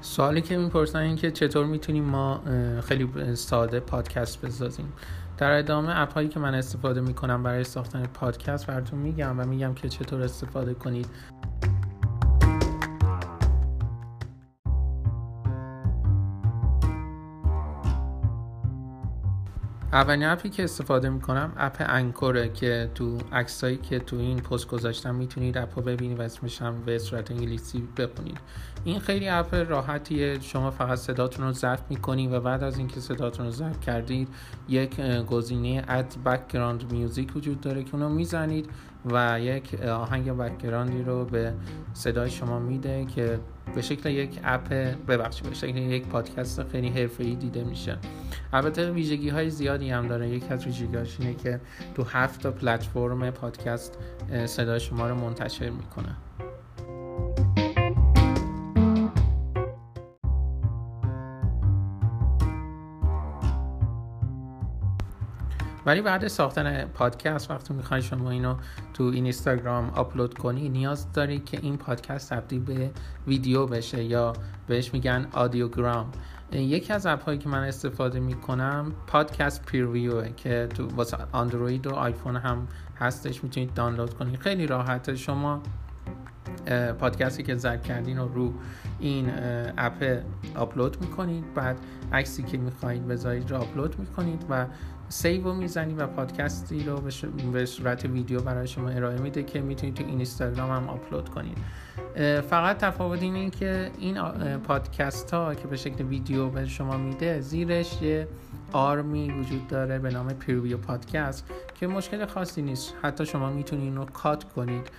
سوالی که می‌پرسن این که چطور می‌تونیم ما خیلی ساده پادکست بسازیم. در ادامه اپ هایی که من استفاده می‌کنم برای ساختن پادکست براتون میگم و میگم که چطور استفاده کنید. اولین اپی که استفاده می‌کنم اپ انکوره که تو عکسایی که تو این پست گذاشتم می‌تونید اپ رو ببینید و اسمش هم به صورت انگلیسی بخونید. این خیلی اپ راحتیه. شما فقط صداتون رو ضبط می‌کنید و بعد از اینکه صداتون رو ضبط کردید یک گزینه add background music وجود داره که اونو می‌زنید و یک آهنگ background ی رو به صدای شما میده که به شکل یک اپ ببخشید به شکل یک پادکست خیلی حرفه‌ای دیده میشه. البته ویژگی های زیادی هم داره. یکی از ویژگی‌هاش اینه که تو هفت تا پلتفرم پادکست صدای شما رو منتشر می‌کنه. ولی بعد ساختن پادکست وقتی می‌خوای شما اینو تو این اینستاگرام آپلود کنی نیاز داری که این پادکست تبدیل به ویدیو بشه یا بهش میگن audiogram. یکی از اپ هایی که من استفاده می‌کنم Podcast Preview که تو واسه اندروید و آیفون هم هستش می‌تونید دانلود کنید. خیلی راحته. شما پادکستی که ضبط کردین رو رو این اپ آپلود می‌کنید. بعد عکسی که می‌خواهید بذارید رو آپلود می‌کنید و save رو می‌زنید و پادکستی رو به صورت ویدیو برای شما ارائه میده که می‌تونید تو اینستاگرام هم آپلود کنید. فقط تفاوت اینه که این پادکست ها که به شکل ویدیو به شما میده زیرش یه آرمی وجود داره به نام پریویو پادکست که مشکل خاصی نیست. حتی شما می‌تونید رو کات کنید.